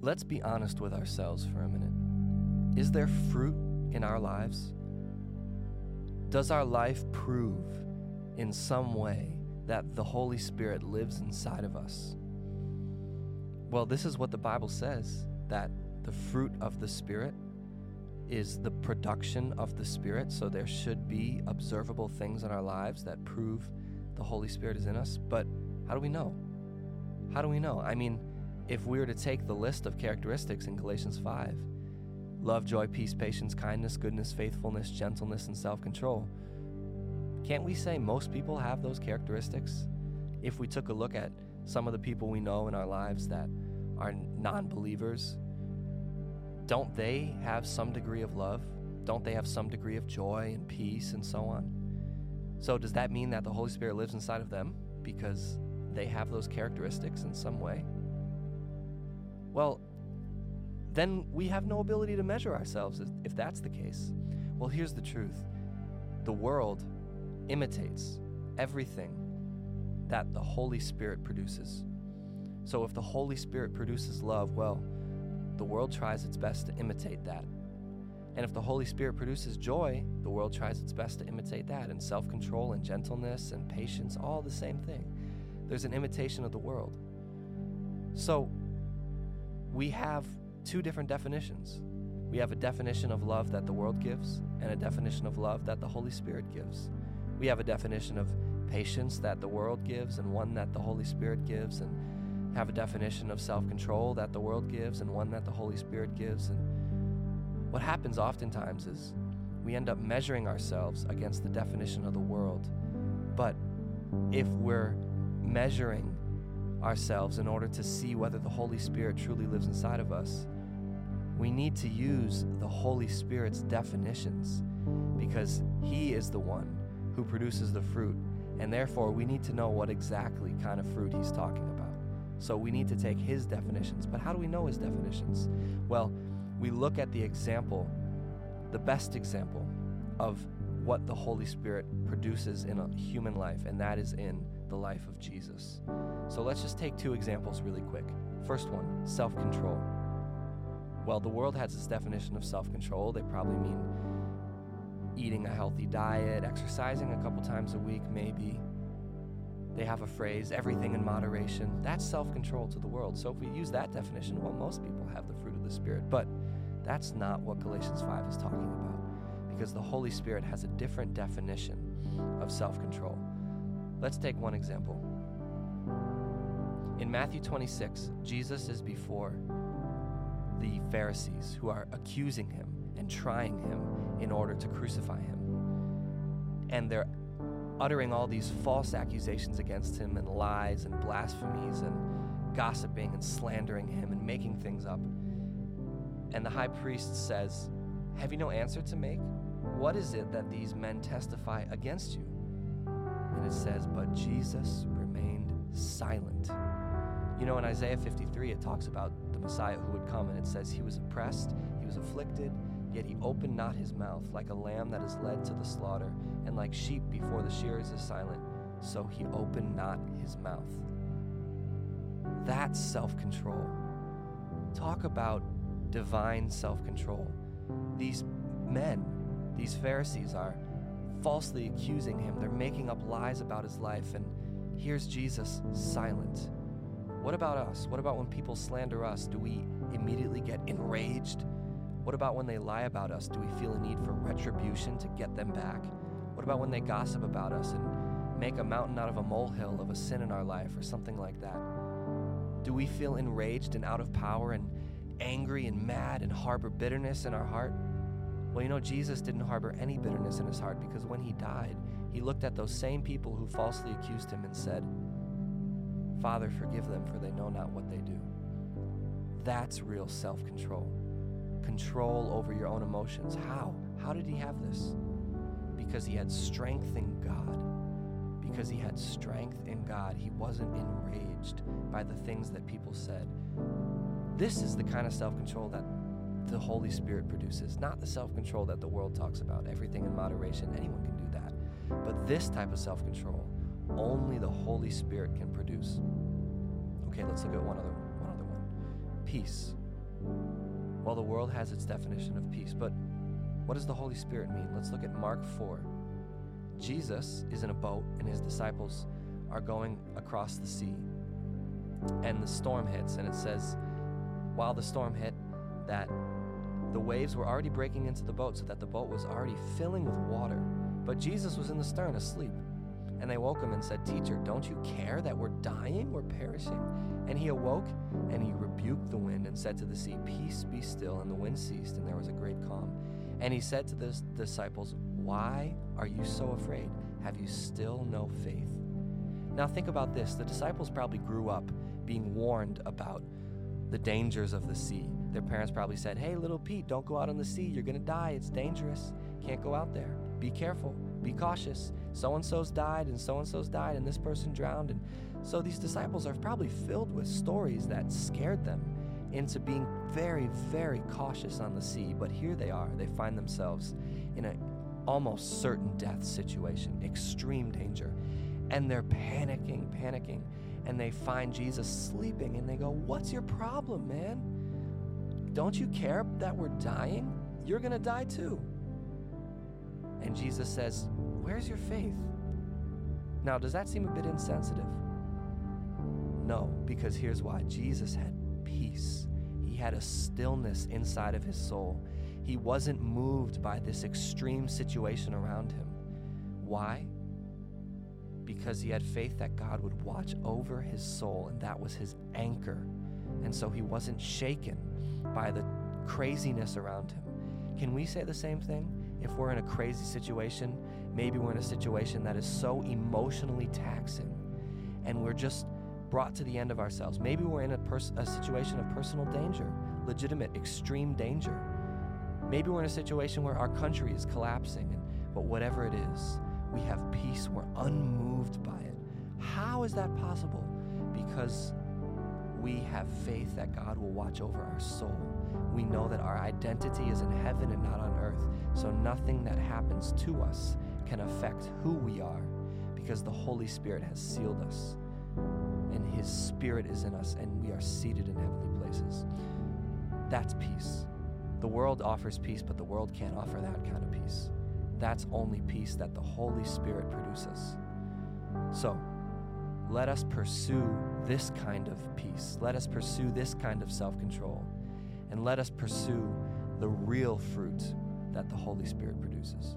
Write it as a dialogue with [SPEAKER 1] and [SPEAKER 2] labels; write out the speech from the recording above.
[SPEAKER 1] Let's be honest with ourselves for a minute. Is there fruit in our lives? Does our life prove in some way that the Holy Spirit lives inside of us? Well, this is what the Bible says that the fruit of the Spirit is the production of the Spirit. So there should be observable things in our lives that prove the Holy Spirit is in us. But how do we know? How do we know? I mean, if we were to take the list of characteristics in Galatians 5 love, joy, peace, patience, kindness, goodness, faithfulness, gentleness, and self control can't we say most people have those characteristics? If we took a look at some of the people we know in our lives that are non believers, don't they have some degree of love? Don't they have some degree of joy and peace and so on? So, does that mean that the Holy Spirit lives inside of them because they have those characteristics in some way? Well, then we have no ability to measure ourselves if that's the case. Well, here's the truth the world imitates everything that the Holy Spirit produces. So, if the Holy Spirit produces love, well, the world tries its best to imitate that. And if the Holy Spirit produces joy, the world tries its best to imitate that. And self control and gentleness and patience, all the same thing. There's an imitation of the world. So we have two different definitions. We have a definition of love that the world gives, and a definition of love that the Holy Spirit gives. We have a definition of patience that the world gives, and one that the Holy Spirit gives, and have a definition of self control that the world gives and one that the Holy Spirit gives. And what happens oftentimes is we end up measuring ourselves against the definition of the world. But if we're measuring ourselves in order to see whether the Holy Spirit truly lives inside of us, we need to use the Holy Spirit's definitions because He is the one who produces the fruit. And therefore, we need to know what exactly kind of fruit He's talking about. So we need to take his definitions. But how do we know his definitions? Well, we look at the example, the best example of what the Holy Spirit produces in a human life, and that is in the life of Jesus. So let's just take two examples really quick. First one self control. Well, the world has its definition of self control. They probably mean eating a healthy diet, exercising a couple times a week, maybe, they have a phrase, everything in moderation. That's self control to the world. So if we use that definition, well, most people have the fruit of the Spirit. But that's not what Galatians 5 is talking about because the Holy Spirit has a different definition of self control. Let's take one example. In Matthew 26, Jesus is before the Pharisees who are accusing him and trying him in order to crucify him. And they're uttering all these false accusations against him and lies and blasphemies and gossiping and slandering him and making things up. And the high priest says, Have you no answer to make? What is it that these men testify against you? And it says, But Jesus remained silent. You know, in Isaiah 53, it talks about the Messiah who would come, and it says, He was oppressed, he was afflicted, Yet he opened not his mouth, like a lamb that is led to the slaughter, and like sheep before the shearers is silent, so he opened not his mouth. That's self control. Talk about divine self control. These men, these Pharisees, are falsely accusing him. They're making up lies about his life, and here's Jesus silent. What about us? What about when people slander us? Do we immediately get enraged? What about when they lie about us? Do we feel a need for retribution to get them back? What about when they gossip about us and make a mountain out of a molehill of a sin in our life or something like that? Do we feel enraged and out of power and angry and mad and harbor bitterness in our heart? Well, you know, Jesus didn't harbor any bitterness in his heart because when he died, he looked at those same people who falsely accused him and said, Father, forgive them, for they know not what they do. That's real self control control over your own emotions. How? How did he have this? Because he had strength in God. Because he had strength in God, he wasn't enraged by the things that people said. This is the kind of self control that the Holy Spirit produces, not the self control that the world talks about. Everything in moderation, anyone can do that. But this type of self control, only the Holy Spirit can produce. Okay, let's look at one other one. Other one. Peace. Well, the world has its definition of peace, but what does the Holy Spirit mean? Let's look at Mark 4. Jesus is in a boat, and his disciples are going across the sea. And the storm hits, and it says, while the storm hit, that the waves were already breaking into the boat so that the boat was already filling with water. But Jesus was in the stern asleep. And they woke him and said, Teacher, don't you care that we're dying? We're perishing. And he awoke and he rebuked the wind and said to the sea, Peace be still. And the wind ceased, and there was a great calm. And he said to the disciples, Why are you so afraid? Have you still no faith? Now think about this. The disciples probably grew up being warned about the dangers of the sea. Their parents probably said, Hey, little Pete, don't go out on the sea. You're going to die. It's dangerous. Can't go out there. Be careful. Be cautious. So and so's died, and so and so's died, and this person drowned. And so these disciples are probably filled with stories that scared them into being very, very cautious on the sea. But here they are. They find themselves in an almost certain death situation, extreme danger. And they're panicking, panicking. And they find Jesus sleeping and they go, What's your problem, man? Don't you care that we're dying? You're going to die too. And Jesus says, Where's your faith? Now, does that seem a bit insensitive? No, because here's why Jesus had peace. He had a stillness inside of his soul. He wasn't moved by this extreme situation around him. Why? Because he had faith that God would watch over his soul, and that was his anchor. And so he wasn't shaken by the craziness around him. Can we say the same thing? If we're in a crazy situation, maybe we're in a situation that is so emotionally taxing and we're just brought to the end of ourselves. Maybe we're in a, pers- a situation of personal danger, legitimate, extreme danger. Maybe we're in a situation where our country is collapsing, and, but whatever it is, we have peace. We're unmoved by it. How is that possible? Because we have faith that God will watch over our soul. We know that our identity is in heaven and not on earth, so nothing that happens to us can affect who we are because the Holy Spirit has sealed us and His Spirit is in us and we are seated in heavenly places. That's peace. The world offers peace, but the world can't offer that kind of peace. That's only peace that the Holy Spirit produces. So, let us pursue this kind of peace. Let us pursue this kind of self control. And let us pursue the real fruit that the Holy Spirit produces.